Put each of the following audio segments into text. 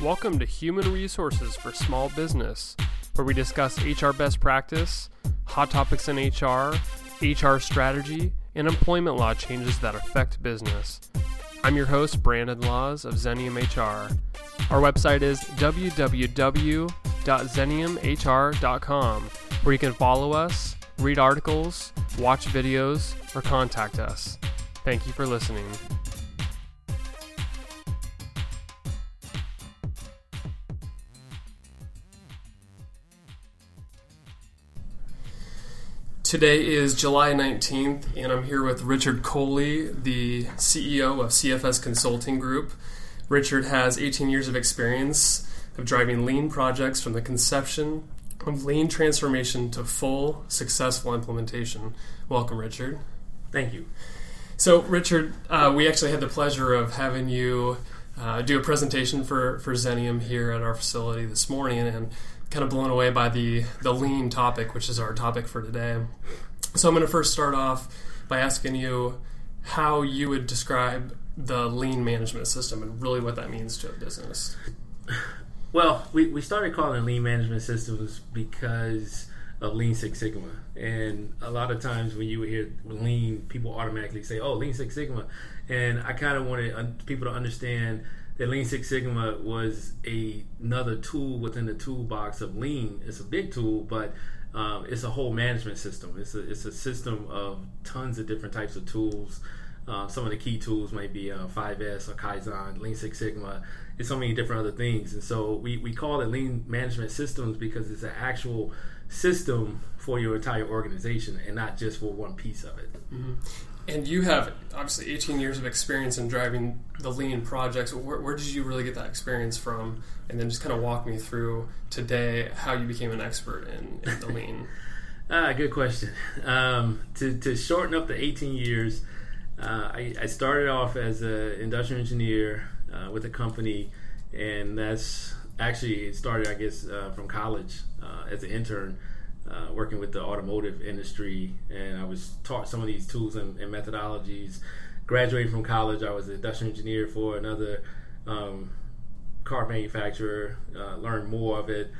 Welcome to Human Resources for Small Business, where we discuss HR best practice, hot topics in HR, HR strategy, and employment law changes that affect business. I'm your host, Brandon Laws of Xenium HR. Our website is www.xeniumhr.com, where you can follow us, read articles, watch videos, or contact us. Thank you for listening. Today is July 19th, and I'm here with Richard Coley, the CEO of CFS Consulting Group. Richard has 18 years of experience of driving lean projects from the conception of lean transformation to full successful implementation. Welcome, Richard. Thank you. So, Richard, uh, we actually had the pleasure of having you uh, do a presentation for, for Xenium here at our facility this morning, and kind of blown away by the the lean topic, which is our topic for today. So I'm going to first start off by asking you how you would describe the lean management system and really what that means to a business. Well, we, we started calling lean management systems because of Lean Six Sigma. And a lot of times when you hear lean, people automatically say, oh, Lean Six Sigma. And I kind of wanted people to understand that Lean Six Sigma was a, another tool within the toolbox of Lean. It's a big tool, but um, it's a whole management system. It's a, it's a system of tons of different types of tools. Uh, some of the key tools might be uh, 5S or Kaizen, Lean Six Sigma, and so many different other things. And so we, we call it Lean Management Systems because it's an actual system for your entire organization and not just for one piece of it. Mm-hmm. And you have obviously 18 years of experience in driving the lean projects. Where, where, did you really get that experience from? And then just kind of walk me through today how you became an expert in, in the lean. ah, good question. Um, to, to, shorten up the 18 years, uh, I, I, started off as an industrial engineer uh, with a company, and that's actually it started, I guess, uh, from college uh, as an intern uh, working with the automotive industry, and I was taught some of these tools and, and methodologies. Graduating from college, I was an industrial engineer for another um, car manufacturer. Uh, learned more of it,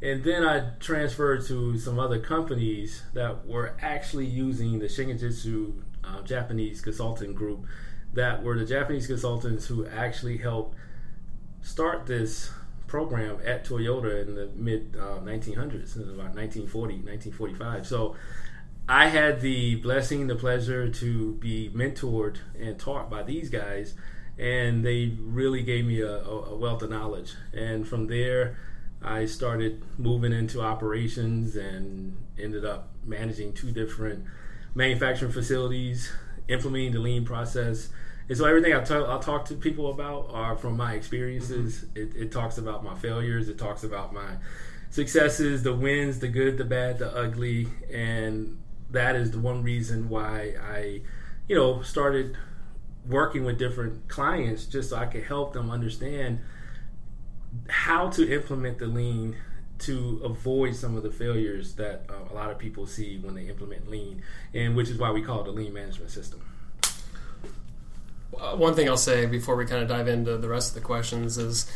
and then I transferred to some other companies that were actually using the Shingijutsu uh, Japanese consulting group. That were the Japanese consultants who actually helped start this program at Toyota in the mid uh, 1900s, about 1940, 1945. So I had the blessing, the pleasure to be mentored and taught by these guys, and they really gave me a, a wealth of knowledge. And from there, I started moving into operations and ended up managing two different manufacturing facilities, implementing the lean process and so everything I talk, I'll talk to people about are from my experiences. Mm-hmm. It, it, talks about my failures. It talks about my successes, the wins, the good, the bad, the ugly, and that is the one reason why I, you know, started working with different clients just so I could help them understand how to implement the lean to avoid some of the failures that uh, a lot of people see when they implement lean, and which is why we call it a lean management system. Uh, one thing I'll say before we kind of dive into the rest of the questions is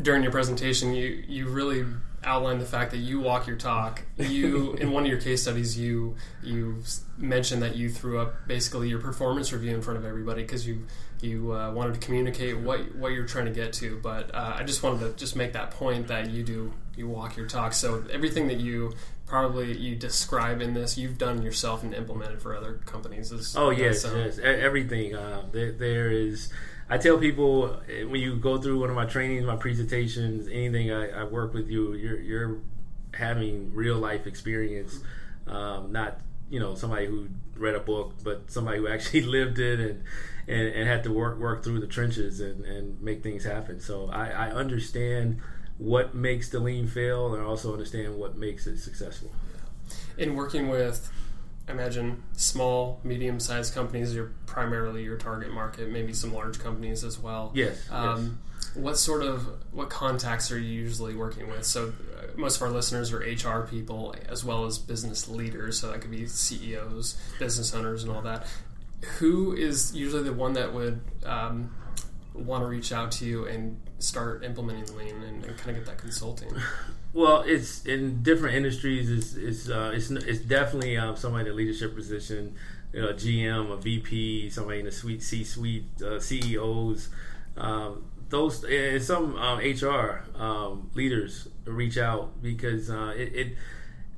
during your presentation, you you really outlined the fact that you walk your talk. You in one of your case studies, you you mentioned that you threw up basically your performance review in front of everybody because you you uh, wanted to communicate what what you're trying to get to. But uh, I just wanted to just make that point that you do you walk your talk. So everything that you probably you describe in this, you've done yourself and implemented for other companies. Is, oh yes, yes, everything. Uh, there, there is. I tell people eh, when you go through one of my trainings, my presentations, anything I, I work with you, you're you're having real life experience, um, not you know somebody who read a book, but somebody who actually lived it and and, and had to work work through the trenches and, and make things happen. So I, I understand what makes the lean fail, and also understand what makes it successful. Yeah. In working with I imagine small, medium sized companies are primarily your target market, maybe some large companies as well. Yes, um, yes. What sort of what contacts are you usually working with? So uh, most of our listeners are HR people as well as business leaders. So that could be CEOs, business owners, and all that. Who is usually the one that would um, want to reach out to you and start implementing lean and, and kind of get that consulting? Well, it's in different industries. It's it's uh, it's, it's definitely um, somebody in a leadership position, you know, a GM, a VP, somebody in the suite C-suite, uh, CEOs. Um, those and some um, HR um, leaders reach out because uh, it, it,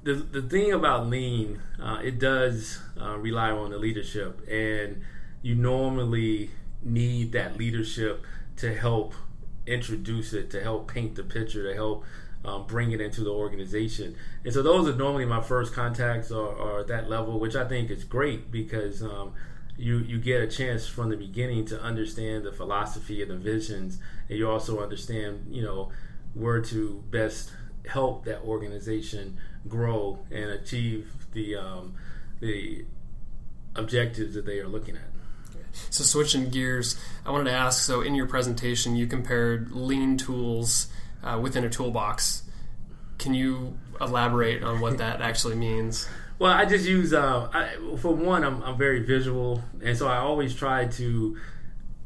the the thing about lean uh, it does uh, rely on the leadership and you normally need that leadership to help introduce it to help paint the picture to help um, bring it into the organization and so those are normally my first contacts or at that level which I think is great because um, you you get a chance from the beginning to understand the philosophy and the visions, and you also understand you know where to best help that organization grow and achieve the um, the objectives that they are looking at. So switching gears, I wanted to ask. So in your presentation, you compared lean tools uh, within a toolbox. Can you elaborate on what that actually means? Well, I just use uh, I, for one, I'm, I'm very visual, and so I always try to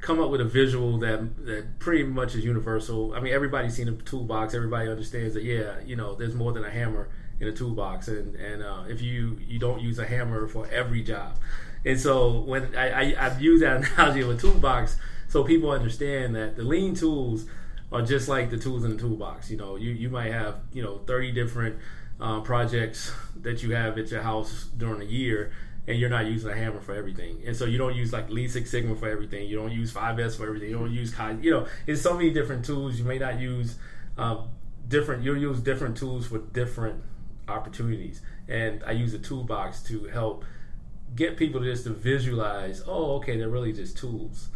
come up with a visual that that pretty much is universal. I mean, everybody's seen a toolbox. Everybody understands that. Yeah, you know, there's more than a hammer in a toolbox, and and uh, if you you don't use a hammer for every job, and so when I, I I've used that analogy of a toolbox, so people understand that the lean tools are just like the tools in the toolbox. You know, you you might have you know 30 different um, projects that you have at your house during a year and you're not using a hammer for everything. And so you don't use like Lean Six Sigma for everything. You don't use 5S for everything. You don't use. You know, it's so many different tools. You may not use um, different. You'll use different tools for different opportunities. And I use a toolbox to help get people to just to visualize. Oh, okay, they're really just tools,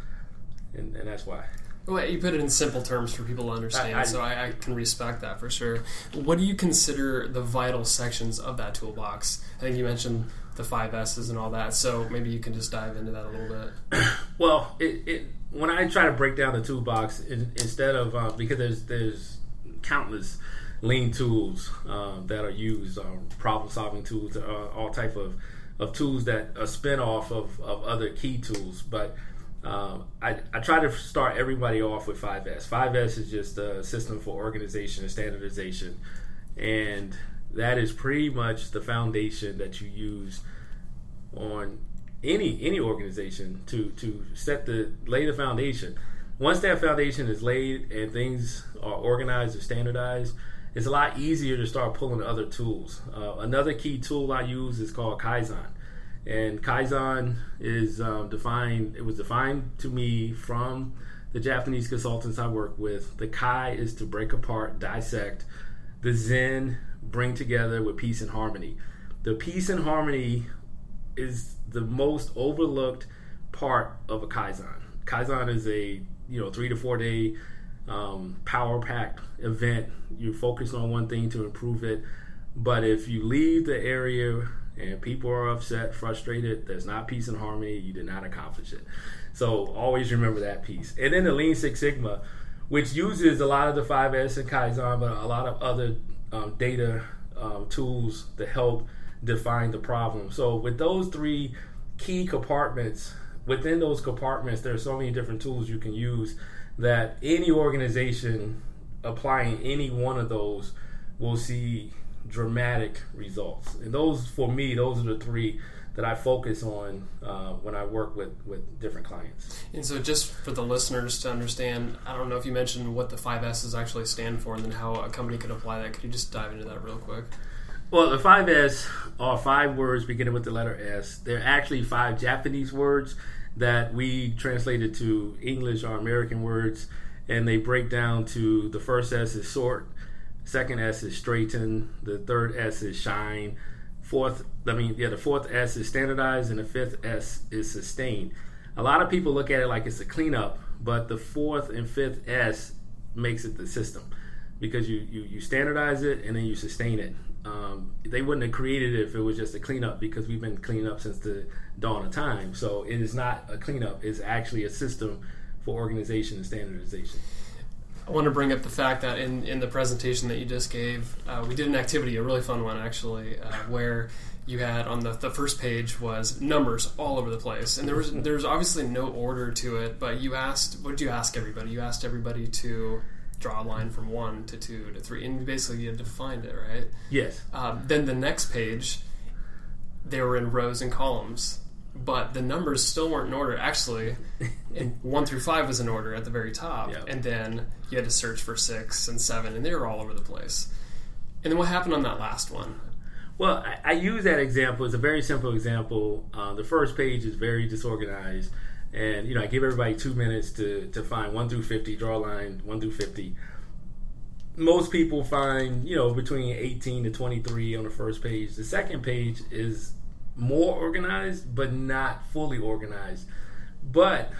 and, and that's why. Well, you put it in simple terms for people to understand, I, I, so I, I, can respect that for sure. What do you consider the vital sections of that toolbox? I think you mentioned the five S's and all that, so maybe you can just dive into that a little bit. well, it, it, when I try to break down the toolbox, it, instead of uh, because there's there's countless lean tools uh, that are used, um, problem solving tools, uh, all type of, of tools that are spin off of, of other key tools, but um, I, I try to start everybody off with 5S. 5S is just a system for organization and standardization. And that is pretty much the foundation that you use on any any organization to to set the lay the foundation. Once that foundation is laid and things are organized and standardized, it's a lot easier to start pulling other tools. Uh, another key tool I use is called Kaizen. And Kaizen is um, defined, it was defined to me from the Japanese consultants I work with. The Kai is to break apart, dissect. The Zen, bring together with peace and harmony. The peace and harmony is the most overlooked part of a Kaizen. Kaizen is a you know three to four day um, power packed event. You're focused on one thing to improve it. But if you leave the area and people are upset, frustrated, there's not peace and harmony, you did not accomplish it. So always remember that piece. And then the Lean Six Sigma, which uses a lot of the 5S and Kaizen, but a lot of other um, data um, tools to help define the problem. So with those three key compartments, within those compartments, there are so many different tools you can use that any organization applying any one of those will see dramatic results. And those, for me, those are the three that I focus on uh, when I work with, with different clients. And so, just for the listeners to understand, I don't know if you mentioned what the five S's actually stand for and then how a company could apply that. Could you just dive into that real quick? Well, the five S are five words beginning with the letter S. They're actually five Japanese words that we translated to English or American words, and they break down to the first S is sort, Second S is straighten. The third S is shine. Fourth, I mean, yeah, the fourth S is standardized, and the fifth S is sustain. A lot of people look at it like it's a cleanup, but the fourth and fifth S makes it the system because you, you, you standardize it and then you sustain it. Um, they wouldn't have created it if it was just a cleanup because we've been cleaning up since the dawn of time. So it is not a cleanup, it's actually a system for organization and standardization. I want to bring up the fact that in, in the presentation that you just gave, uh, we did an activity, a really fun one actually, uh, where you had on the, the first page was numbers all over the place, and there was there's obviously no order to it. But you asked, what did you ask everybody? You asked everybody to draw a line from one to two to three, and basically you had defined it, right? Yes. Um, then the next page, they were in rows and columns, but the numbers still weren't in order. Actually, and one through five was in order at the very top, Yep. and then you had to search for six and seven, and they were all over the place. And then what happened on that last one? Well, I, I use that example. It's a very simple example. Uh, the first page is very disorganized, and you know I give everybody two minutes to to find one through fifty, draw a line one through fifty. Most people find you know between eighteen to twenty three on the first page. The second page is more organized, but not fully organized. But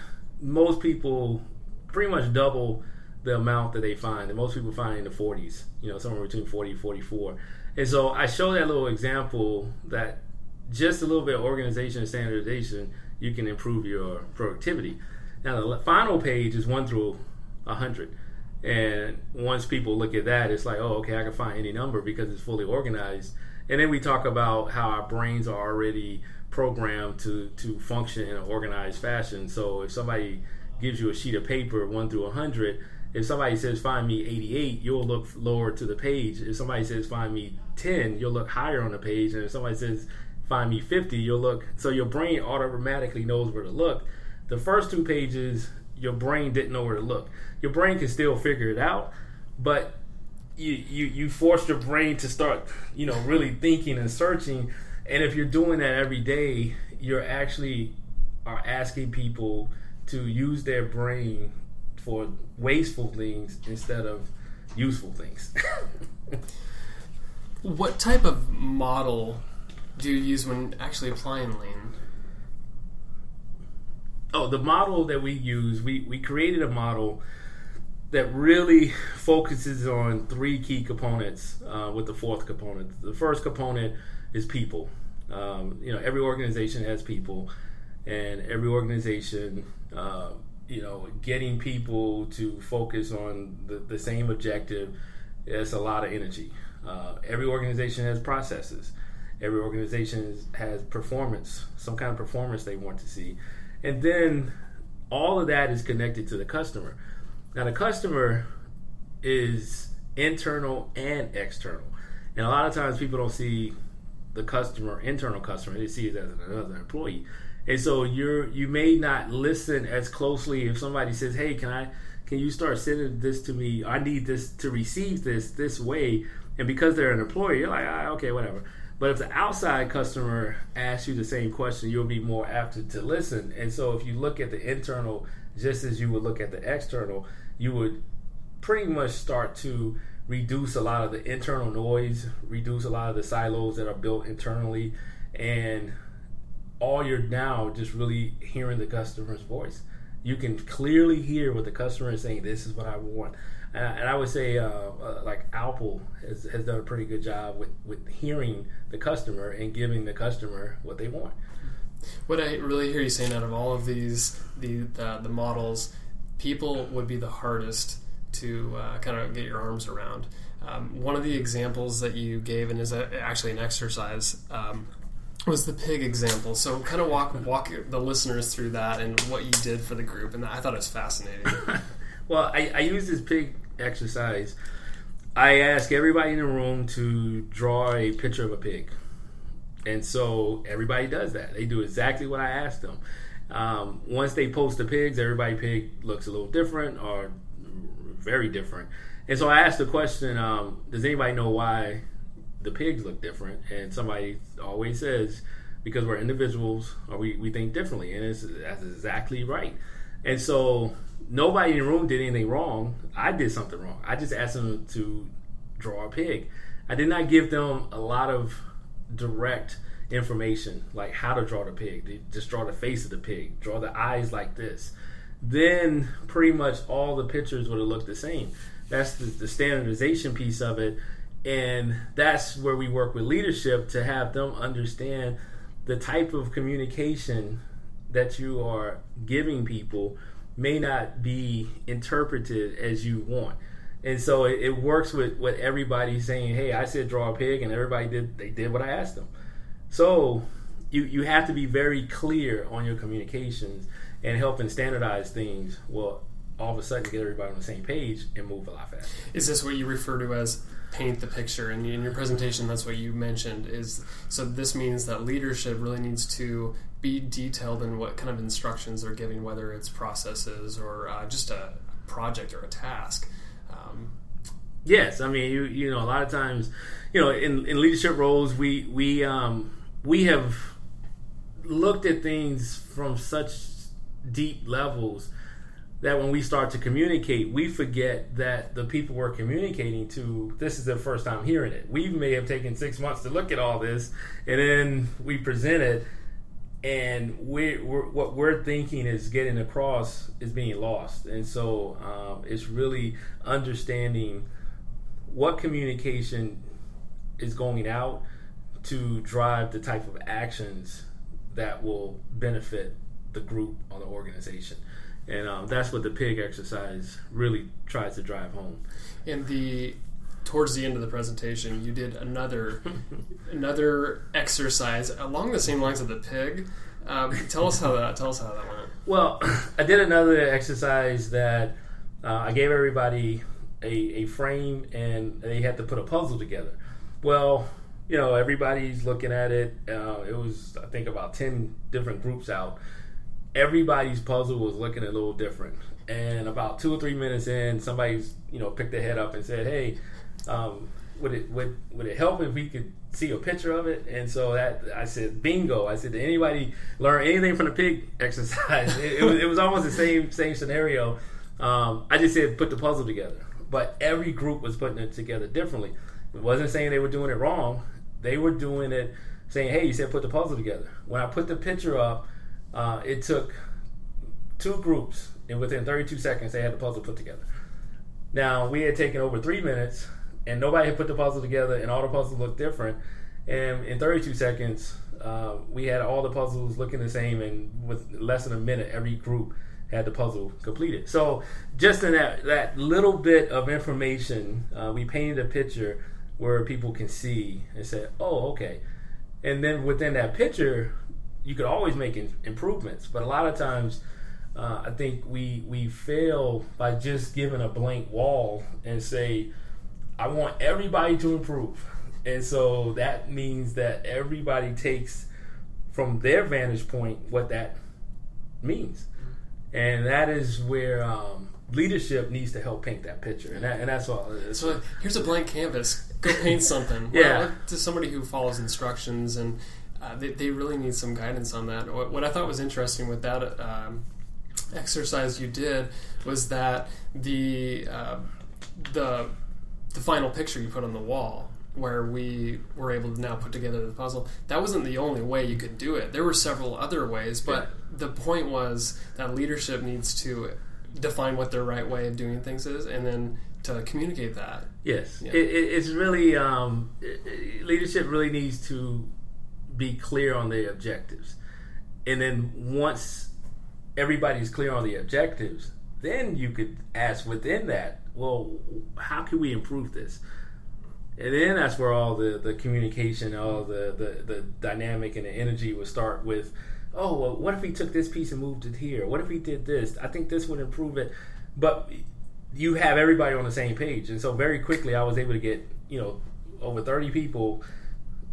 most people pretty much double the amount that they find. And most people find in the 40s, you know, somewhere between 40 and 44. And so I show that little example that just a little bit of organization and standardization, you can improve your productivity. Now, the final page is 1 through 100. And once people look at that, it's like, oh, okay, I can find any number because it's fully organized. And then we talk about how our brains are already programmed to, to function in an organized fashion. So if somebody gives you a sheet of paper, 1 through 100, if somebody says find me 88, you'll look lower to the page. If somebody says find me 10, you'll look higher on the page. And if somebody says find me 50, you'll look. So your brain automatically knows where to look. The first two pages, your brain didn't know where to look. Your brain can still figure it out, but you you you force your brain to start, you know, really thinking and searching. And if you're doing that every day, you're actually are asking people to use their brain for wasteful things instead of useful things. What type of model do you use when actually applying lean? oh, the model that we use, we, we created a model that really focuses on three key components uh, with the fourth component. The first component is people. Um, you know, every organization has people, and every organization, uh, you know, getting people to focus on the, the same objective is a lot of energy. Uh, every organization has processes. Every organization has performance, some kind of performance they want to see. And then all of that is connected to the customer. Now, the customer is internal and external. And a lot of times people don't see the customer, internal customer, they see it as another employee. And so you're you may not listen as closely if somebody says, "Hey, can I can you start sending this to me? I need this to receive this this way." And because they're an employee, you're like, ah, "Okay, whatever." But if the outside customer asks you the same question, you'll be more apt to, to listen. And so if you look at the internal just as you would look at the external, you would pretty much start to reduce a lot of the internal noise, reduce a lot of the silos that are built internally, and all you're now just really hearing the customer's voice. You can clearly hear what the customer is saying. This is what I want, and I, and I would say uh, uh, like Apple has, has done a pretty good job with with hearing the customer and giving the customer what they want. What I really hear you saying out of all of these the the, the models, people would be the hardest to uh, kind of get your arms around. Um, one of the examples that you gave, and is a, actually an exercise, um, was the pig example. So kind of walk walk the listeners through that and what you did for the group, and I thought it was fascinating. well, I, I use this pig exercise. I ask everybody in the room to draw a picture of a pig. And so everybody does that. They do exactly what I asked them. Um, once they post the pigs, everybody pig looks a little different or very different. And so I asked the question, um, does anybody know why the pigs look different? And somebody always says, because we're individuals or we, we think differently. And it's, that's exactly right. And so nobody in the room did anything wrong. I did something wrong. I just asked them to draw a pig. I did not give them a lot of direct information, like how to draw the pig. They just draw the face of the pig, draw the eyes like this. Then pretty much all the pictures would have looked the same. That's the, the standardization piece of it. And that's where we work with leadership to have them understand the type of communication that you are giving people may not be interpreted as you want. And so it, it works with what everybody's saying, hey, I said draw a pig and everybody did they did what I asked them. So you you have to be very clear on your communications and helping standardize things. Well, all of a sudden get everybody on the same page and move a lot faster. Is this what you refer to as paint the picture? And in your presentation, that's what you mentioned. Is so this means that leadership really needs to be detailed in what kind of instructions they're giving, whether it's processes or uh, just a project or a task. Um, yes, I mean you you know a lot of times, you know in, in leadership roles we we um, we have looked at things from such deep levels that when we start to communicate, we forget that the people we're communicating to, this is their first time hearing it. We may have taken six months to look at all this, and then we present it, and we're, we're, what we're thinking is getting across is being lost. And so um, it's really understanding what communication is going out to drive the type of actions that will benefit the group or the organization. And um, that's what the pig exercise really tries to drive home. And the towards the end of the presentation, you did another another exercise along the same lines of the pig. Um, tell us how that tell us how that went. Well, I did another exercise that uh, I gave everybody a, a frame and they had to put a puzzle together. Well, you know, everybody's looking at it. Uh, it was I think about ten different groups out everybody's puzzle was looking a little different. And about two or three minutes in, somebody's you know picked their head up and said, "Hey, um, would it would would it help if we could see a picture of it?" And so that I said, "Bingo!" I said, "Did anybody learn anything from the pig exercise?" it, it, was, it was almost the same same scenario. Um, I just said put the puzzle together, but every group was putting it together differently. It wasn't saying they were doing it wrong. They were doing it saying, "Hey, you said put the puzzle together." When I put the picture up uh, it took two groups, and within 32 seconds, they had the puzzle put together. Now, we had taken over three minutes, and nobody had put the puzzle together, and all the puzzles looked different. And in 32 seconds, uh, we had all the puzzles looking the same, and with less than a minute, every group had the puzzle completed. So, just in that, that little bit of information, uh, we painted a picture where people can see and say, oh, okay. And then within that picture, you could always make in, improvements, but a lot of times uh, I think we we fail by just giving a blank wall and say, I want everybody to improve, and so that means that everybody takes from their vantage point what that means, and that is where. Um, leadership needs to help paint that picture, and, that, and that's all. So here's a blank canvas. Go paint something. yeah, well, to somebody who follows instructions and uh, they, they really need some guidance on that. What, what I thought was interesting with that um, exercise you did was that the uh, the the final picture you put on the wall where we were able to now put together the puzzle that wasn't the only way you could do it there were several other ways but yeah. the point was that leadership needs to define what their right way of doing things is and then to communicate that yes yeah. it, it's really um, leadership really needs to be clear on their objectives. And then once everybody's clear on the objectives, then you could ask within that, well, how can we improve this? And then that's where all the, the communication, all the, the, the dynamic and the energy would start with, oh, well, what if we took this piece and moved it here? What if we did this? I think this would improve it. But you have everybody on the same page. And so very quickly I was able to get, you know, over 30 people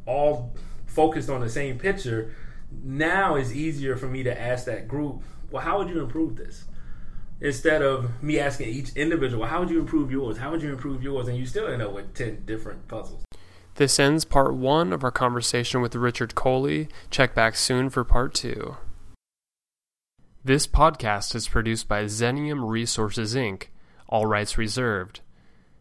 all focused on the same picture, now it's easier for me to ask that group, well, how would you improve this? Instead of me asking each individual, how would you improve yours? How would you improve yours? And you still end up with 10 different puzzles. This ends part one of our conversation with Richard Coley. Check back soon for part two. This podcast is produced by Xenium Resources Inc., all rights reserved.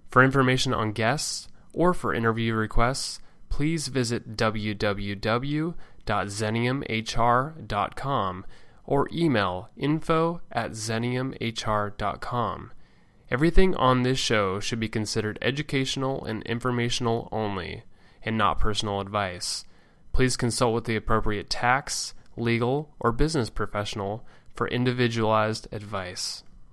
For information on guests or for interview requests, please visit www.xeniumhr.com or email info at xeniumhr.com. Everything on this show should be considered educational and informational only, and not personal advice. Please consult with the appropriate tax, legal, or business professional for individualized advice.